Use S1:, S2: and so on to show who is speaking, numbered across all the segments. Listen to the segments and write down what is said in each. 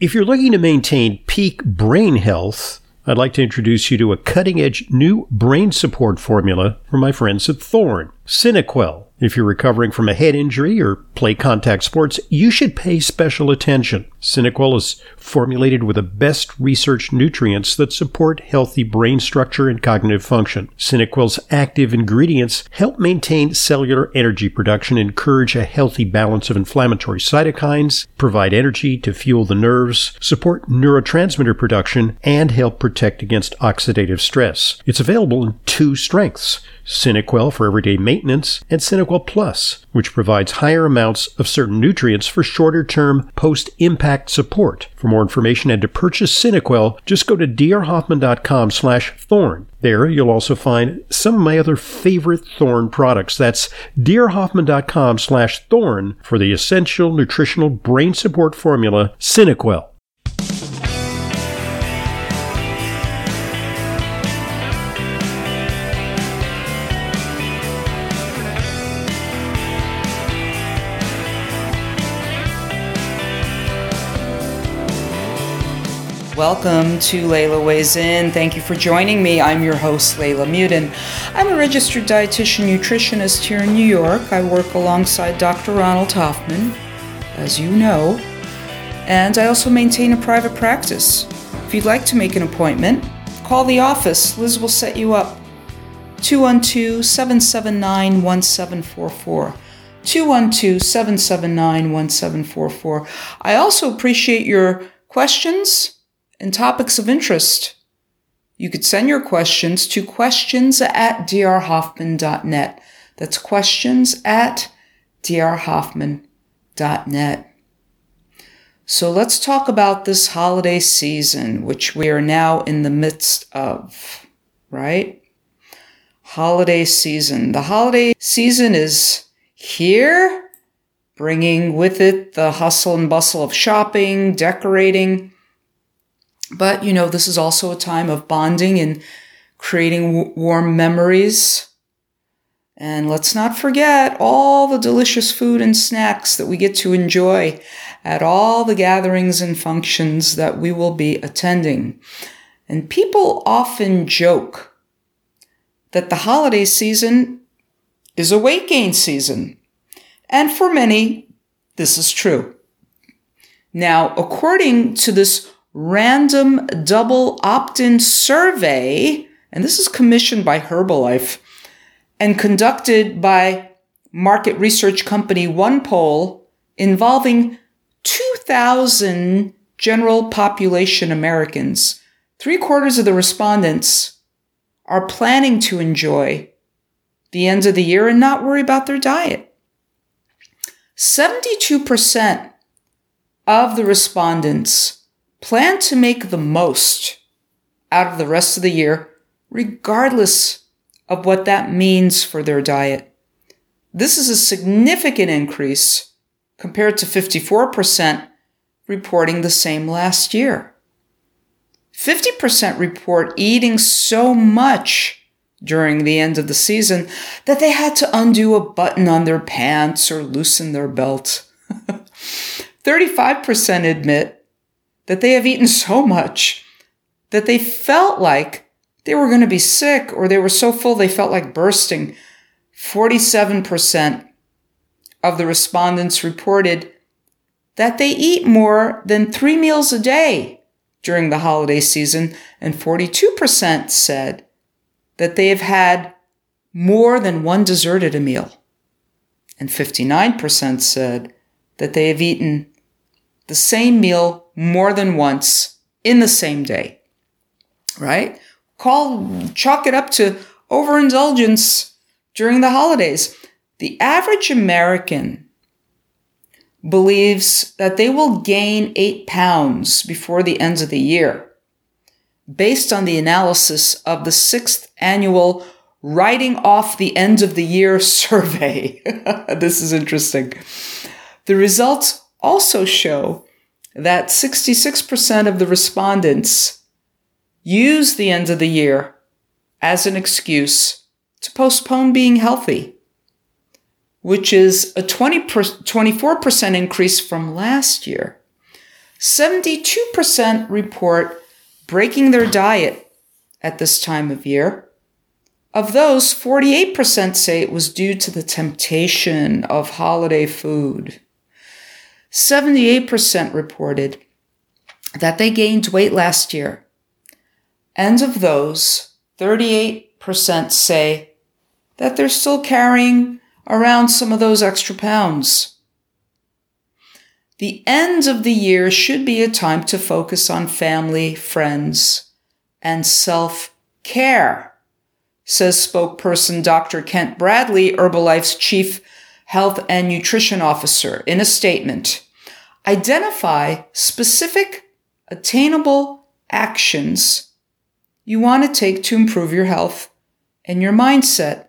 S1: If you're looking to maintain peak brain health, I'd like to introduce you to a cutting edge new brain support formula from my friends at Thorne, SynaQuell. If you're recovering from a head injury or play contact sports, you should pay special attention. SynaQuell is formulated with the best researched nutrients that support healthy brain structure and cognitive function. SynaQuell's active ingredients help maintain cellular energy production, encourage a healthy balance of inflammatory cytokines, provide energy to fuel the nerves, support neurotransmitter production, and help protect against oxidative stress. It's available in two strengths SynaQuell for everyday maintenance, and SynaQuell Plus, which provides higher amounts of certain nutrients for shorter term post impact support. For more information and to purchase SynaQuell, just go to drhoffman.com slash thorne. There you'll also find some of my other favorite Thorne products. That's drhoffman.com slash thorne for the essential nutritional brain support formula SynaQuell.
S2: Welcome to Leyla Weighs In. Thank you for joining me. I'm your host, Leyla Muedin. I'm a registered dietitian nutritionist here in New York. I work alongside Dr. Ronald Hoffman, as you know, and I also maintain a private practice. If you'd like to make an appointment, call the office. Liz will set you up. 212 779 1744. 212 779 1744. I also appreciate your questions and topics of interest. You could send your questions to questions at drhoffman.net. That's questions at drhoffman.net. So let's talk about this holiday season, which we are now in the midst of, right? Holiday season. The holiday season is here, bringing with it the hustle and bustle of shopping, decorating, but, you know, this is also a time of bonding and creating w- warm memories. And let's not forget all the delicious food and snacks that we get to enjoy at all the gatherings and functions that we will be attending. And people often joke that the holiday season is a weight gain season. And for many, this is true. Now, according to this random double opt in survey, and this is commissioned by Herbalife and conducted by market research company OnePoll involving 2,000 general population Americans. Three quarters of the respondents are planning to enjoy the end of the year and not worry about their diet. 72% of the respondents Plan to make the most out of the rest of the year, regardless of what that means for their diet. This is a significant increase compared to 54% reporting the same last year. 50% report eating so much during the end of the season that they had to undo a button on their pants or loosen their belt. 35% admit that they have eaten so much that they felt like they were going to be sick or they were so full they felt like bursting. 47% of the respondents reported that they eat more than three meals a day during the holiday season, and 42% said that they have had more than one dessert at a meal. And 59% said that they have eaten the same meal more than once in the same day, right? Call, chalk it up to overindulgence during the holidays. The average American believes that they will gain eight pounds before the end of the year, based on the analysis of the sixth annual Writing Off the End of the Year survey. this is interesting. The results also show that 66% of the respondents use the end of the year as an excuse to postpone being healthy, which is a 20 per, 24% increase from last year. 72% report breaking their diet at this time of year. Of those, 48% say it was due to the temptation of holiday food. 78% reported that they gained weight last year. And of those, 38% say that they're still carrying around some of those extra pounds. The end of the year should be a time to focus on family, friends, and self care, says spokesperson Dr. Kent Bradley, Herbalife's chief health and nutrition officer, in a statement. Identify specific, attainable actions you want to take to improve your health and your mindset.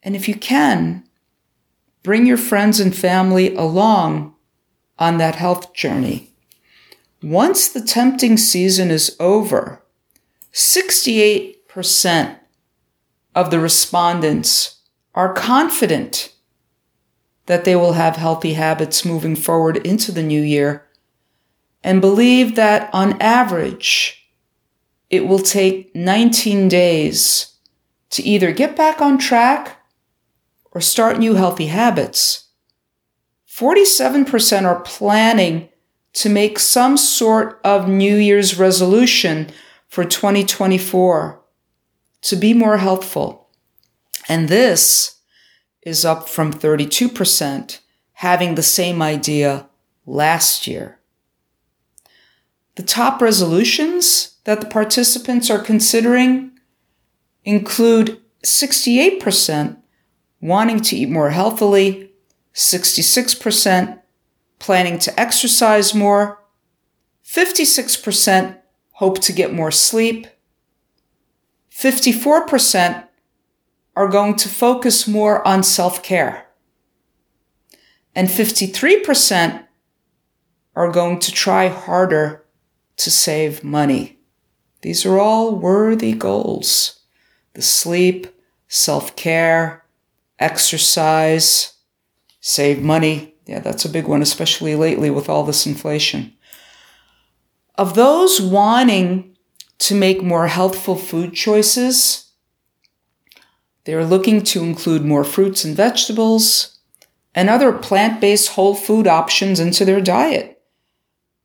S2: And if you can, bring your friends and family along on that health journey. Once the tempting season is over, 68% of the respondents are confident that they will have healthy habits moving forward into the new year and believe that on average, it will take 19 days to either get back on track or start new healthy habits. 47% are planning to make some sort of New Year's resolution for 2024 to be more healthful. And this is up from 32% having the same idea last year. The top resolutions that the participants are considering include 68% wanting to eat more healthily, 66% planning to exercise more, 56% hope to get more sleep, 54% are going to focus more on self care, and 53% are going to try harder to save money. These are all worthy goals. The sleep, self care, exercise, Save money. Yeah, that's a big one, especially lately with all this inflation. Of those wanting to make more healthful food choices, they're looking to include more fruits and vegetables and other plant based whole food options into their diet.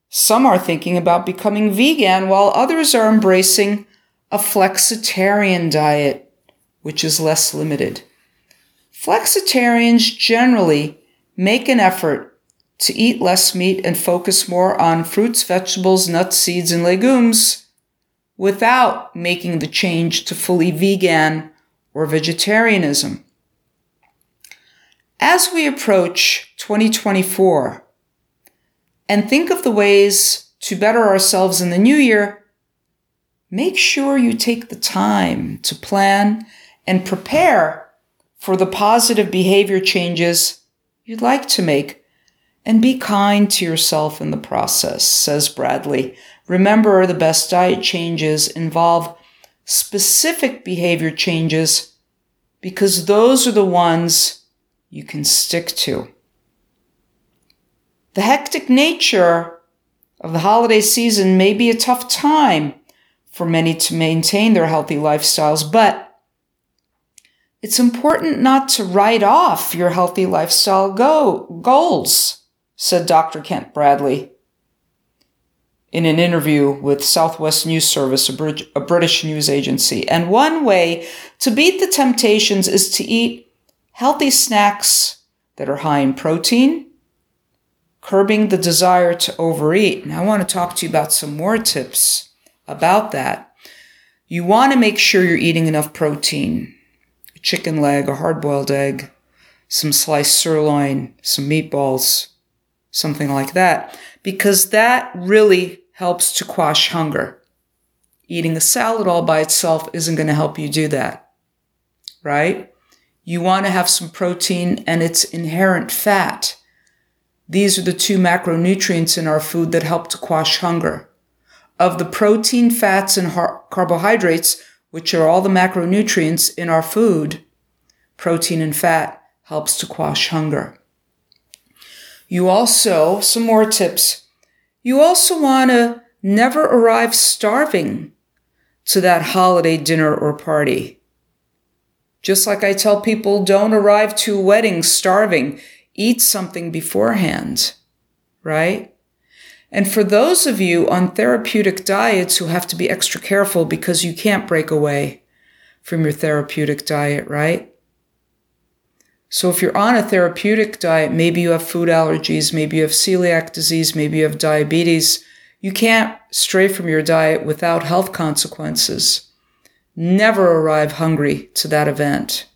S2: Some are thinking about becoming vegan, while others are embracing a flexitarian diet, which is less limited. Flexitarians generally make an effort to eat less meat and focus more on fruits, vegetables, nuts, seeds, and legumes without making the change to fully vegan or vegetarianism. As we approach 2024 and think of the ways to better ourselves in the new year, make sure you take the time to plan and prepare for the positive behavior changes you'd like to make and be kind to yourself in the process, says Bradley. Remember, the best diet changes involve specific behavior changes because those are the ones you can stick to. The hectic nature of the holiday season may be a tough time for many to maintain their healthy lifestyles, but it's important not to write off your healthy lifestyle go- goals, said Dr. Kent Bradley in an interview with Southwest News Service, a, Brit- a British news agency. And one way to beat the temptations is to eat healthy snacks that are high in protein, curbing the desire to overeat. And I want to talk to you about some more tips about that. You want to make sure you're eating enough protein a chicken leg, a hard boiled egg, some sliced sirloin, some meatballs, something like that, because that really helps to quash hunger. Eating a salad all by itself isn't going to help you do that, right? You want to have some protein and its inherent fat. These are the two macronutrients in our food that help to quash hunger. Of the protein, fats, and har- carbohydrates, which are all the macronutrients in our food, protein and fat helps to quash hunger. You also, some more tips, You also want to never arrive starving to that holiday dinner or party. Just like I tell people, don't arrive to a wedding starving. Eat something beforehand, right? And for those of you on therapeutic diets who have to be extra careful because you can't break away from your therapeutic diet, right? So if you're on a therapeutic diet, maybe you have food allergies, maybe you have celiac disease, maybe you have diabetes, you can't stray from your diet without health consequences. Never arrive hungry to that event.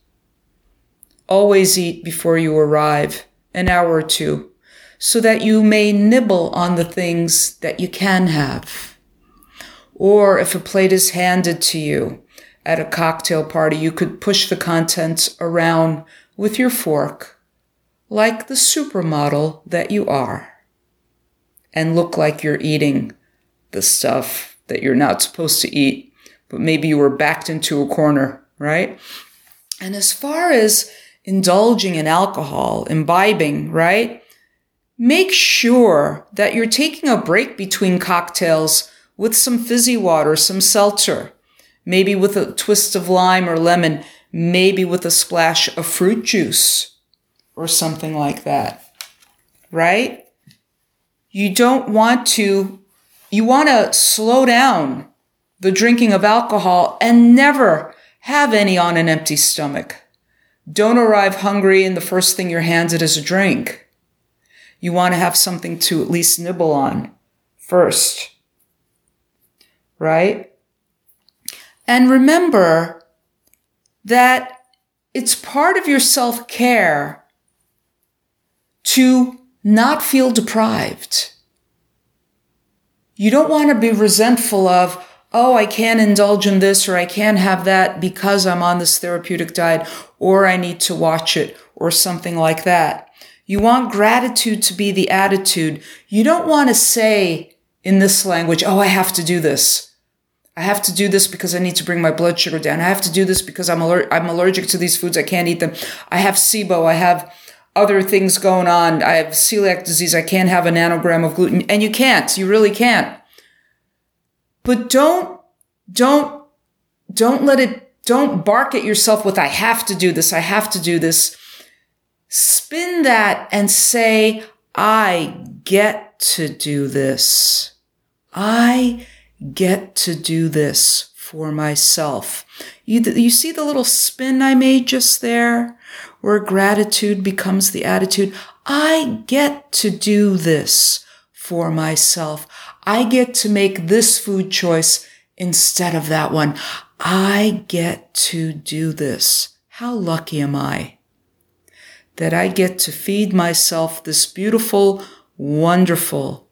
S2: Always eat before you arrive, an hour or two, so that you may nibble on the things that you can have. Or if a plate is handed to you at a cocktail party, you could push the contents around with your fork, like the supermodel that you are and look like you're eating the stuff that you're not supposed to eat, but maybe you were backed into a corner, right? And as far as indulging in alcohol, imbibing, right? Make sure that you're taking a break between cocktails with some fizzy water, some seltzer, maybe with a twist of lime or lemon, maybe with a splash of fruit juice or something like that, right? You don't want to, you want to slow down the drinking of alcohol and never have any on an empty stomach. Don't arrive hungry and the first thing you're handed is a drink. You want to have something to at least nibble on first. Right? And remember that it's part of your self care to not feel deprived. You don't want to be resentful of, oh, I can't indulge in this or I can't have that because I'm on this therapeutic diet or I need to watch it or something like that. You want gratitude to be the attitude. You don't want to say in this language, oh, I have to do this. I have to do this because I need to bring my blood sugar down. I have to do this because I'm, aller- I'm allergic to these foods. I can't eat them. I have SIBO. I have other things going on. I have celiac disease. I can't have a nanogram of gluten. And you can't. You really can't. But don't, don't, don't let it, don't bark at yourself with, I have to do this. I have to do this. Spin that and say, I get to do this. I get to do this for myself. You, you see the little spin I made just there? where gratitude becomes the attitude. I get to do this for myself. I get to make this food choice instead of that one. I get to do this. How lucky am I that I get to feed myself this beautiful, wonderful,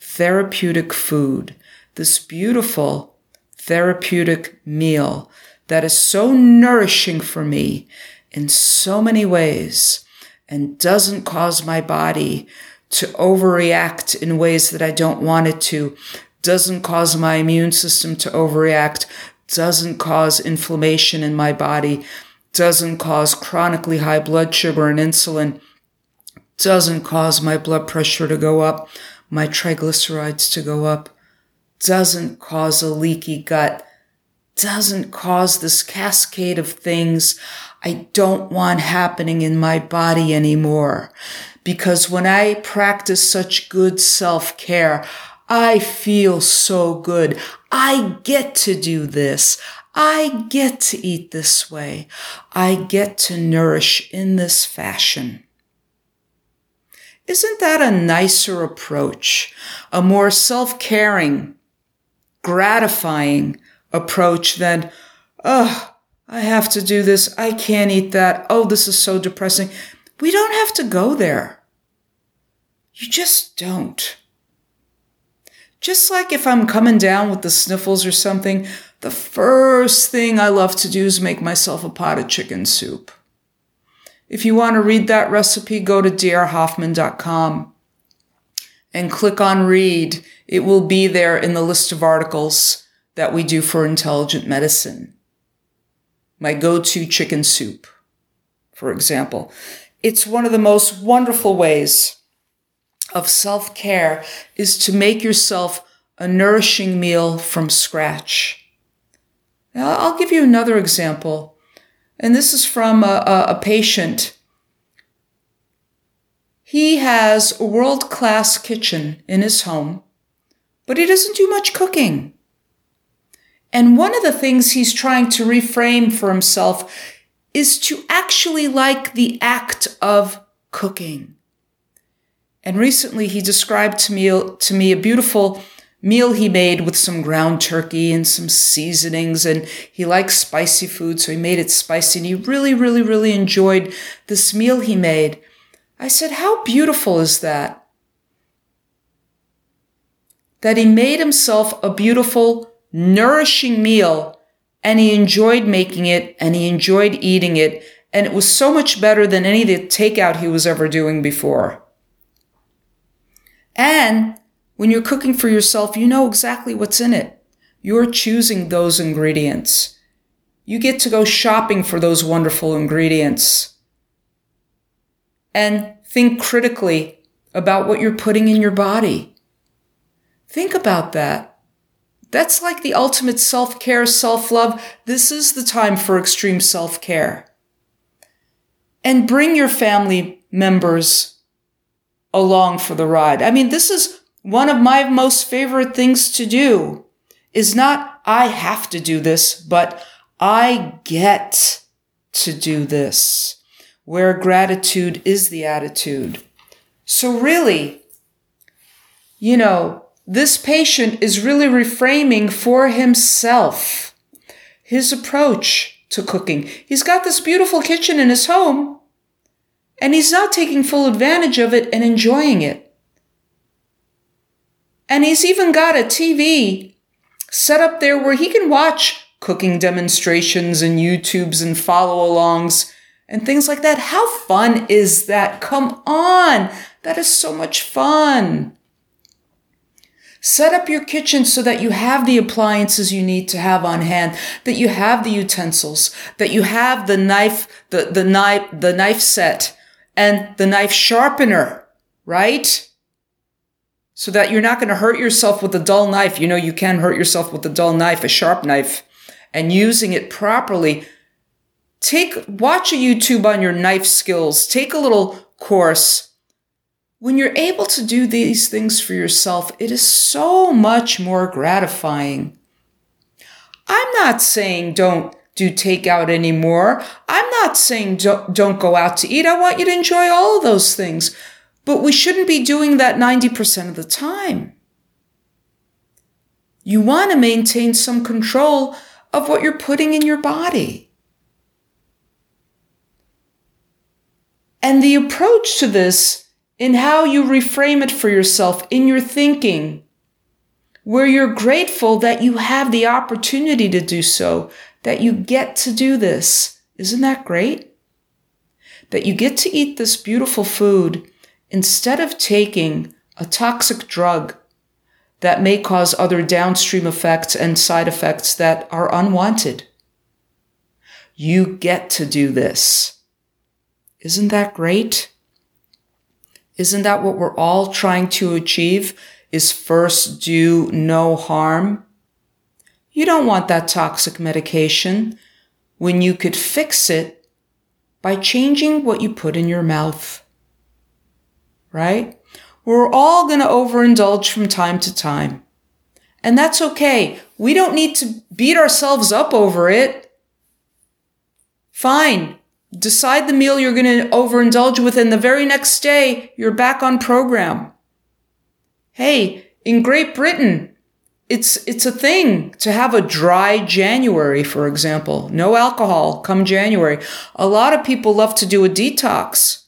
S2: therapeutic food, this beautiful, therapeutic meal that is so nourishing for me in so many ways and doesn't cause my body to overreact in ways that I don't want it to, doesn't cause my immune system to overreact, doesn't cause inflammation in my body, doesn't cause chronically high blood sugar and insulin, doesn't cause my blood pressure to go up, my triglycerides to go up, doesn't cause a leaky gut, doesn't cause this cascade of things I don't want happening in my body anymore. Because when I practice such good self care, I feel so good. I get to do this. I get to eat this way. I get to nourish in this fashion. Isn't that a nicer approach? A more self-caring, gratifying approach than, oh, I have to do this. I can't eat that. Oh, this is so depressing. We don't have to go there. You just don't. Just like if I'm coming down with the sniffles or something, the first thing I love to do is make myself a pot of chicken soup. If you want to read that recipe, go to drhoffman.com and click on read. It will be there in the list of articles that we do for intelligent medicine my go-to chicken soup, for example. It's one of the most wonderful ways of self care is to make yourself a nourishing meal from scratch. Now, I'll give you another example. And this is from a, a, a patient. He has a world class kitchen in his home, but he doesn't do much cooking. And one of the things he's trying to reframe for himself is to actually like the act of cooking. And recently he described to me, to me a beautiful meal he made with some ground turkey and some seasonings. And he likes spicy food, so he made it spicy. And he really, really, really enjoyed this meal he made. I said, How beautiful is that? That he made himself a beautiful nourishing meal and he enjoyed making it and he enjoyed eating it. And it was so much better than any of the takeout he was ever doing before. And when you're cooking for yourself, you know exactly what's in it. You're choosing those ingredients. You get to go shopping for those wonderful ingredients. And think critically about what you're putting in your body. Think about that. That's like the ultimate self care, self love. This is the time for extreme self care. And bring your family members along for the ride. I mean, this is one of my most favorite things to do is not I have to do this, but I get to do this, where gratitude is the attitude. So really, you know, this patient is really reframing for himself his approach to cooking. He's got this beautiful kitchen in his home, and he's not taking full advantage of it and enjoying it. And he's even got a TV set up there where he can watch cooking demonstrations and YouTubes and follow alongs and things like that. How fun is that? Come on. That is so much fun. Set up your kitchen so that you have the appliances you need to have on hand, that you have the utensils, that you have the knife, the, the knife, the knife set and the knife sharpener, right? So that you're not going to hurt yourself with a dull knife. You know, you can hurt yourself with a dull knife, a sharp knife, and using it properly. Take, watch a YouTube on your knife skills. Take a little course when you're able to do these things for yourself, it is so much more gratifying. I'm not saying don't do takeout anymore. I'm not saying don't, don't go out to eat. I want you to enjoy all of those things. But we shouldn't be doing that 90% of the time. You want to maintain some control of what you're putting in your body. And the approach to this in how you reframe it for yourself in your thinking, where you're grateful that you have the opportunity to do so, that you get to do this. Isn't that great? That you get to eat this beautiful food instead of taking a toxic drug that may cause other downstream effects and side effects that are unwanted. You get to do this. Isn't that great? Isn't that what we're all trying to achieve? Is first do no harm? You don't want that toxic medication when you could fix it by changing what you put in your mouth. Right? We're all going to overindulge from time to time. And that's okay. We don't need to beat ourselves up over it. Fine. Decide the meal you're going to overindulge with, and the very next day, you're back on program. Hey, in Great Britain, it's, it's a thing to have a dry January, for example. No alcohol come January. A lot of people love to do a detox,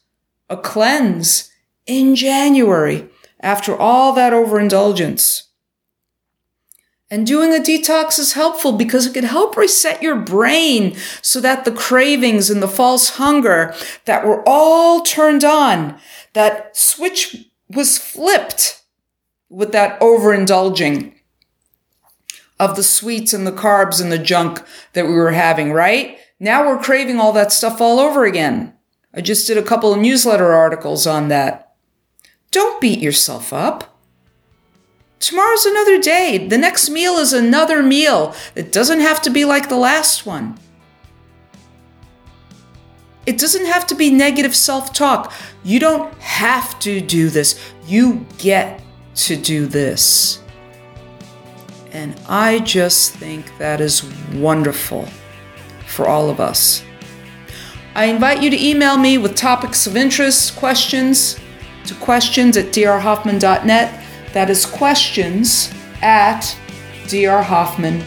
S2: a cleanse in January after all that overindulgence. And doing a detox is helpful because it can help reset your brain so that the cravings and the false hunger that were all turned on, that switch was flipped with that overindulging of the sweets and the carbs and the junk that we were having, right? Now we're craving all that stuff all over again. I just did a couple of newsletter articles on that. Don't beat yourself up. Tomorrow's another day. The next meal is another meal. It doesn't have to be like the last one. It doesn't have to be negative self talk. You don't have to do this. You get to do this. And I just think that is wonderful for all of us. I invite you to email me with topics of interest, questions to questions at drhoffman.net. That is questions at drhoffman.net.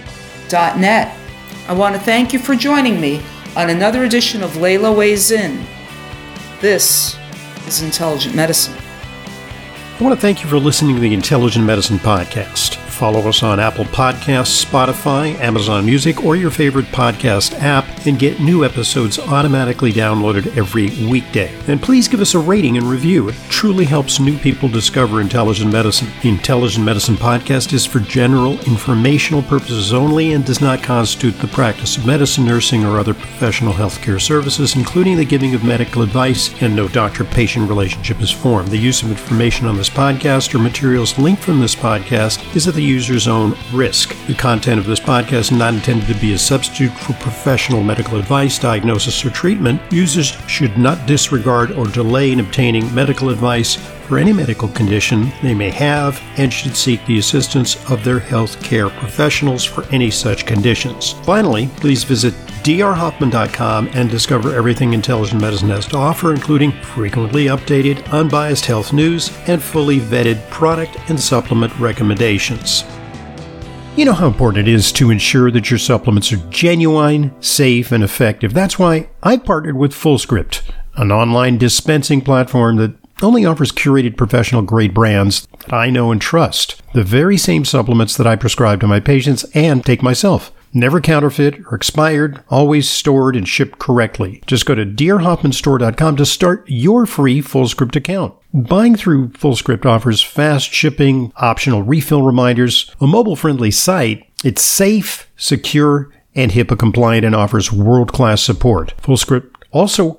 S2: I want to thank you for joining me on another edition of Leyla Weighs In. This is Intelligent Medicine.
S1: I want to thank you for listening to the Intelligent Medicine Podcast. Follow us on Apple Podcasts, Spotify, Amazon Music, or your favorite podcast app and get new episodes automatically downloaded every weekday. And please give us a rating and review. It truly helps new people discover intelligent medicine. The Intelligent Medicine Podcast is for general informational purposes only and does not constitute the practice of medicine, nursing, or other professional healthcare services, including the giving of medical advice, and no doctor patient relationship is formed. The use of information on this podcast or materials linked from this podcast is at the user's own risk. The content of this podcast is not intended to be a substitute for professional medical advice, diagnosis, or treatment. Users should not disregard or delay in obtaining medical advice for any medical condition they may have and should seek the assistance of their health care professionals for any such conditions. Finally, please visit drhoffman.com and discover everything intelligent medicine has to offer, including frequently updated, unbiased health news and fully vetted product and supplement recommendations. You know how important it is to ensure that your supplements are genuine, safe, and effective. That's why I partnered with FullScript, an online dispensing platform that only offers curated professional grade brands that I know and trust. The very same supplements that I prescribe to my patients and take myself. Never counterfeit or expired, always stored and shipped correctly. Just go to drhoffmanstore.com to start your free FullScript account. Buying through FullScript offers fast shipping, optional refill reminders, a mobile friendly site. It's safe, secure, and HIPAA compliant and offers world class support. FullScript also